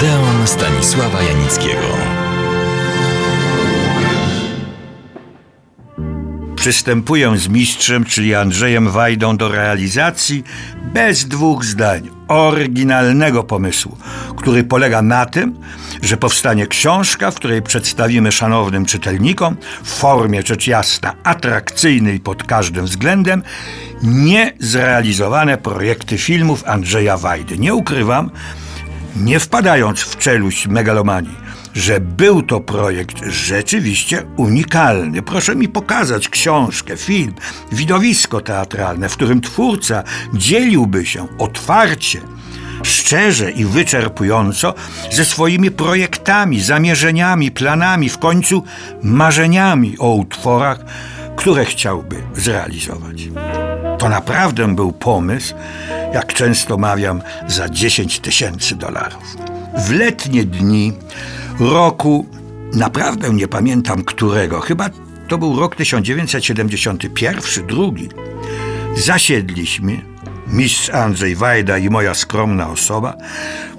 Odeon Stanisława Janickiego. Przystępuję z mistrzem, czyli Andrzejem Wajdą, do realizacji bez dwóch zdań oryginalnego pomysłu, który polega na tym, że powstanie książka, w której przedstawimy szanownym czytelnikom w formie rzecz jasna atrakcyjnej pod każdym względem niezrealizowane projekty filmów Andrzeja Wajdy. Nie ukrywam, nie wpadając w czeluść megalomanii, że był to projekt rzeczywiście unikalny. Proszę mi pokazać książkę, film, widowisko teatralne, w którym twórca dzieliłby się otwarcie, szczerze i wyczerpująco ze swoimi projektami, zamierzeniami, planami, w końcu marzeniami o utworach, które chciałby zrealizować. To naprawdę był pomysł, jak często mawiam, za 10 tysięcy dolarów. W letnie dni roku, naprawdę nie pamiętam którego, chyba to był rok 1971, drugi, zasiedliśmy, mistrz Andrzej Wajda i moja skromna osoba,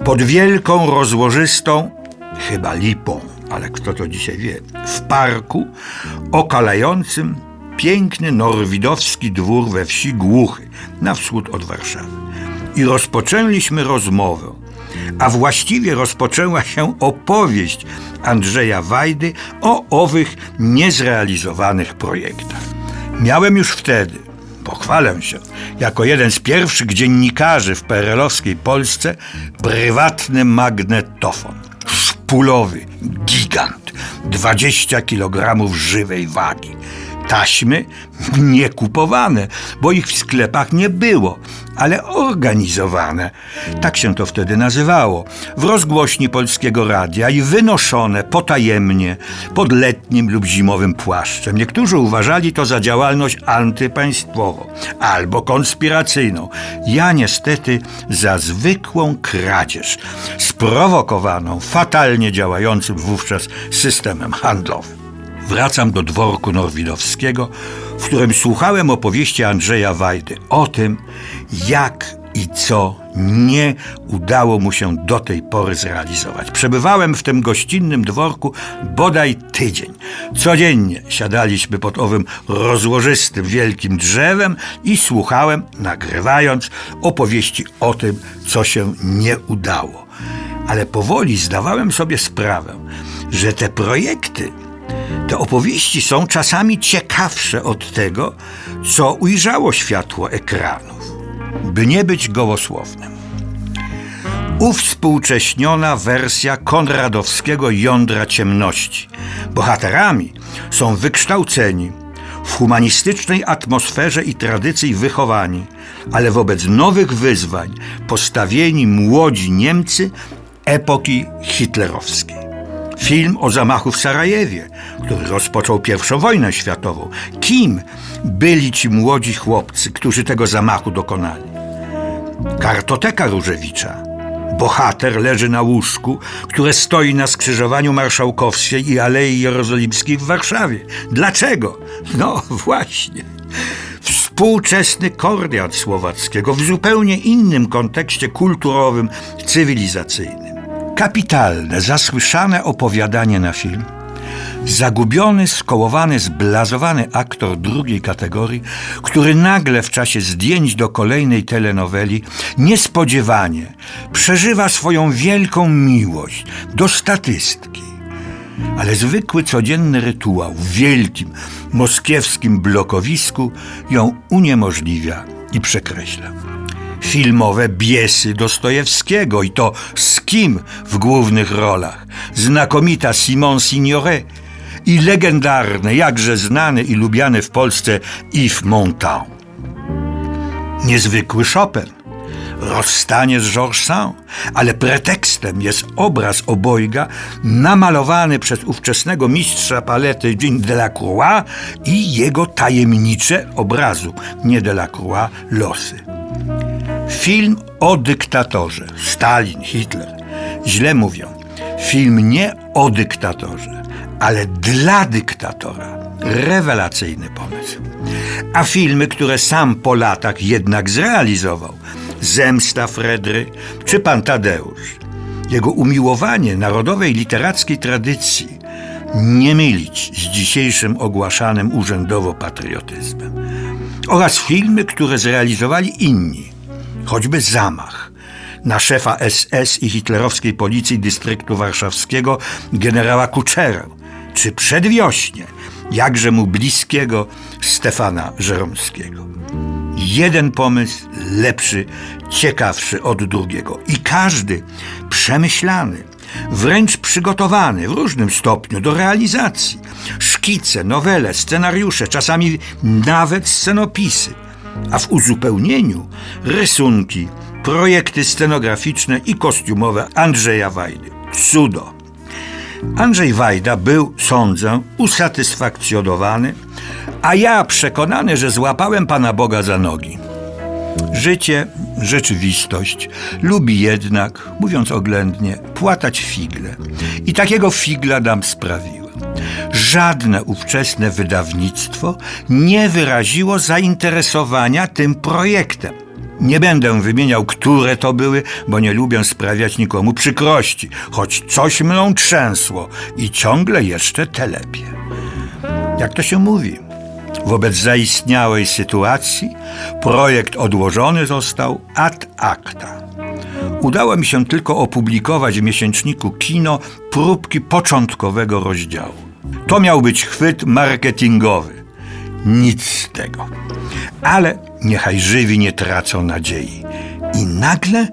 pod wielką, rozłożystą, chyba lipą, ale kto to dzisiaj wie, w parku okalającym piękny norwidowski dwór we wsi Głuchy, na wschód od Warszawy. I rozpoczęliśmy rozmowę, a właściwie rozpoczęła się opowieść Andrzeja Wajdy o owych niezrealizowanych projektach. Miałem już wtedy, pochwalę się, jako jeden z pierwszych dziennikarzy w perelowskiej Polsce prywatny magnetofon. Szpulowy, gigant, 20 kg żywej wagi taśmy nie kupowane, bo ich w sklepach nie było, ale organizowane. Tak się to wtedy nazywało. W rozgłośni polskiego radia i wynoszone potajemnie pod letnim lub zimowym płaszczem. Niektórzy uważali to za działalność antypaństwową albo konspiracyjną. Ja niestety za zwykłą kradzież, sprowokowaną fatalnie działającym wówczas systemem handlowym. Wracam do dworku norwidowskiego, w którym słuchałem opowieści Andrzeja Wajdy o tym, jak i co nie udało mu się do tej pory zrealizować. Przebywałem w tym gościnnym dworku bodaj tydzień. Codziennie siadaliśmy pod owym rozłożystym, wielkim drzewem i słuchałem, nagrywając opowieści o tym, co się nie udało. Ale powoli zdawałem sobie sprawę, że te projekty te opowieści są czasami ciekawsze od tego, co ujrzało światło ekranów, by nie być gołosłownym. Uwspółcześniona wersja konradowskiego jądra ciemności. Bohaterami są wykształceni, w humanistycznej atmosferze i tradycji wychowani, ale wobec nowych wyzwań postawieni młodzi Niemcy epoki hitlerowskiej. Film o zamachu w Sarajewie, który rozpoczął I wojnę światową. Kim byli ci młodzi chłopcy, którzy tego zamachu dokonali? Kartoteka Różewicza. Bohater leży na łóżku, które stoi na skrzyżowaniu Marszałkowskiej i Alei Jerozolimskiej w Warszawie. Dlaczego? No właśnie. Współczesny Kordiat Słowackiego w zupełnie innym kontekście kulturowym, cywilizacyjnym. Kapitalne, zasłyszane opowiadanie na film. Zagubiony, skołowany, zblazowany aktor drugiej kategorii, który nagle w czasie zdjęć do kolejnej telenoweli niespodziewanie przeżywa swoją wielką miłość do statystki. Ale zwykły, codzienny rytuał w wielkim, moskiewskim blokowisku ją uniemożliwia i przekreśla filmowe biesy Dostojewskiego i to z kim w głównych rolach? Znakomita Simon Signoret i legendarny, jakże znany i lubiany w Polsce Yves Montand. Niezwykły Chopin, rozstanie z Georges Sand, ale pretekstem jest obraz obojga namalowany przez ówczesnego mistrza palety Jean Delacroix i jego tajemnicze obrazu nie Delacroix losy. Film o dyktatorze. Stalin, Hitler. Źle mówią. Film nie o dyktatorze, ale dla dyktatora. Rewelacyjny pomysł. A filmy, które sam po latach jednak zrealizował. Zemsta Fredry czy Pan Tadeusz. jego umiłowanie narodowej literackiej tradycji nie mylić z dzisiejszym ogłaszanym urzędowo patriotyzmem. Oraz filmy, które zrealizowali inni, choćby Zamach na szefa SS i hitlerowskiej policji dystryktu warszawskiego generała Kuczerę, czy Przedwiośnie, jakże mu bliskiego Stefana Żeromskiego. Jeden pomysł lepszy, ciekawszy od drugiego i każdy przemyślany, wręcz przygotowany w różnym stopniu do realizacji. Szkice, nowele, scenariusze, czasami nawet scenopisy, a w uzupełnieniu rysunki, projekty scenograficzne i kostiumowe Andrzeja Wajdy. Cudo! Andrzej Wajda był, sądzę, usatysfakcjonowany, a ja przekonany, że złapałem Pana Boga za nogi. Życie, rzeczywistość lubi jednak, mówiąc oględnie, płatać figle. I takiego figla nam sprawiłem. Żadne ówczesne wydawnictwo nie wyraziło zainteresowania tym projektem. Nie będę wymieniał, które to były, bo nie lubię sprawiać nikomu przykrości, choć coś mną trzęsło i ciągle jeszcze telepie. Jak to się mówi? Wobec zaistniałej sytuacji projekt odłożony został ad acta. Udało mi się tylko opublikować w miesięczniku Kino próbki początkowego rozdziału. To miał być chwyt marketingowy. Nic z tego. Ale niechaj żywi nie tracą nadziei. I nagle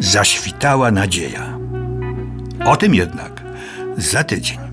zaświtała nadzieja. O tym jednak za tydzień.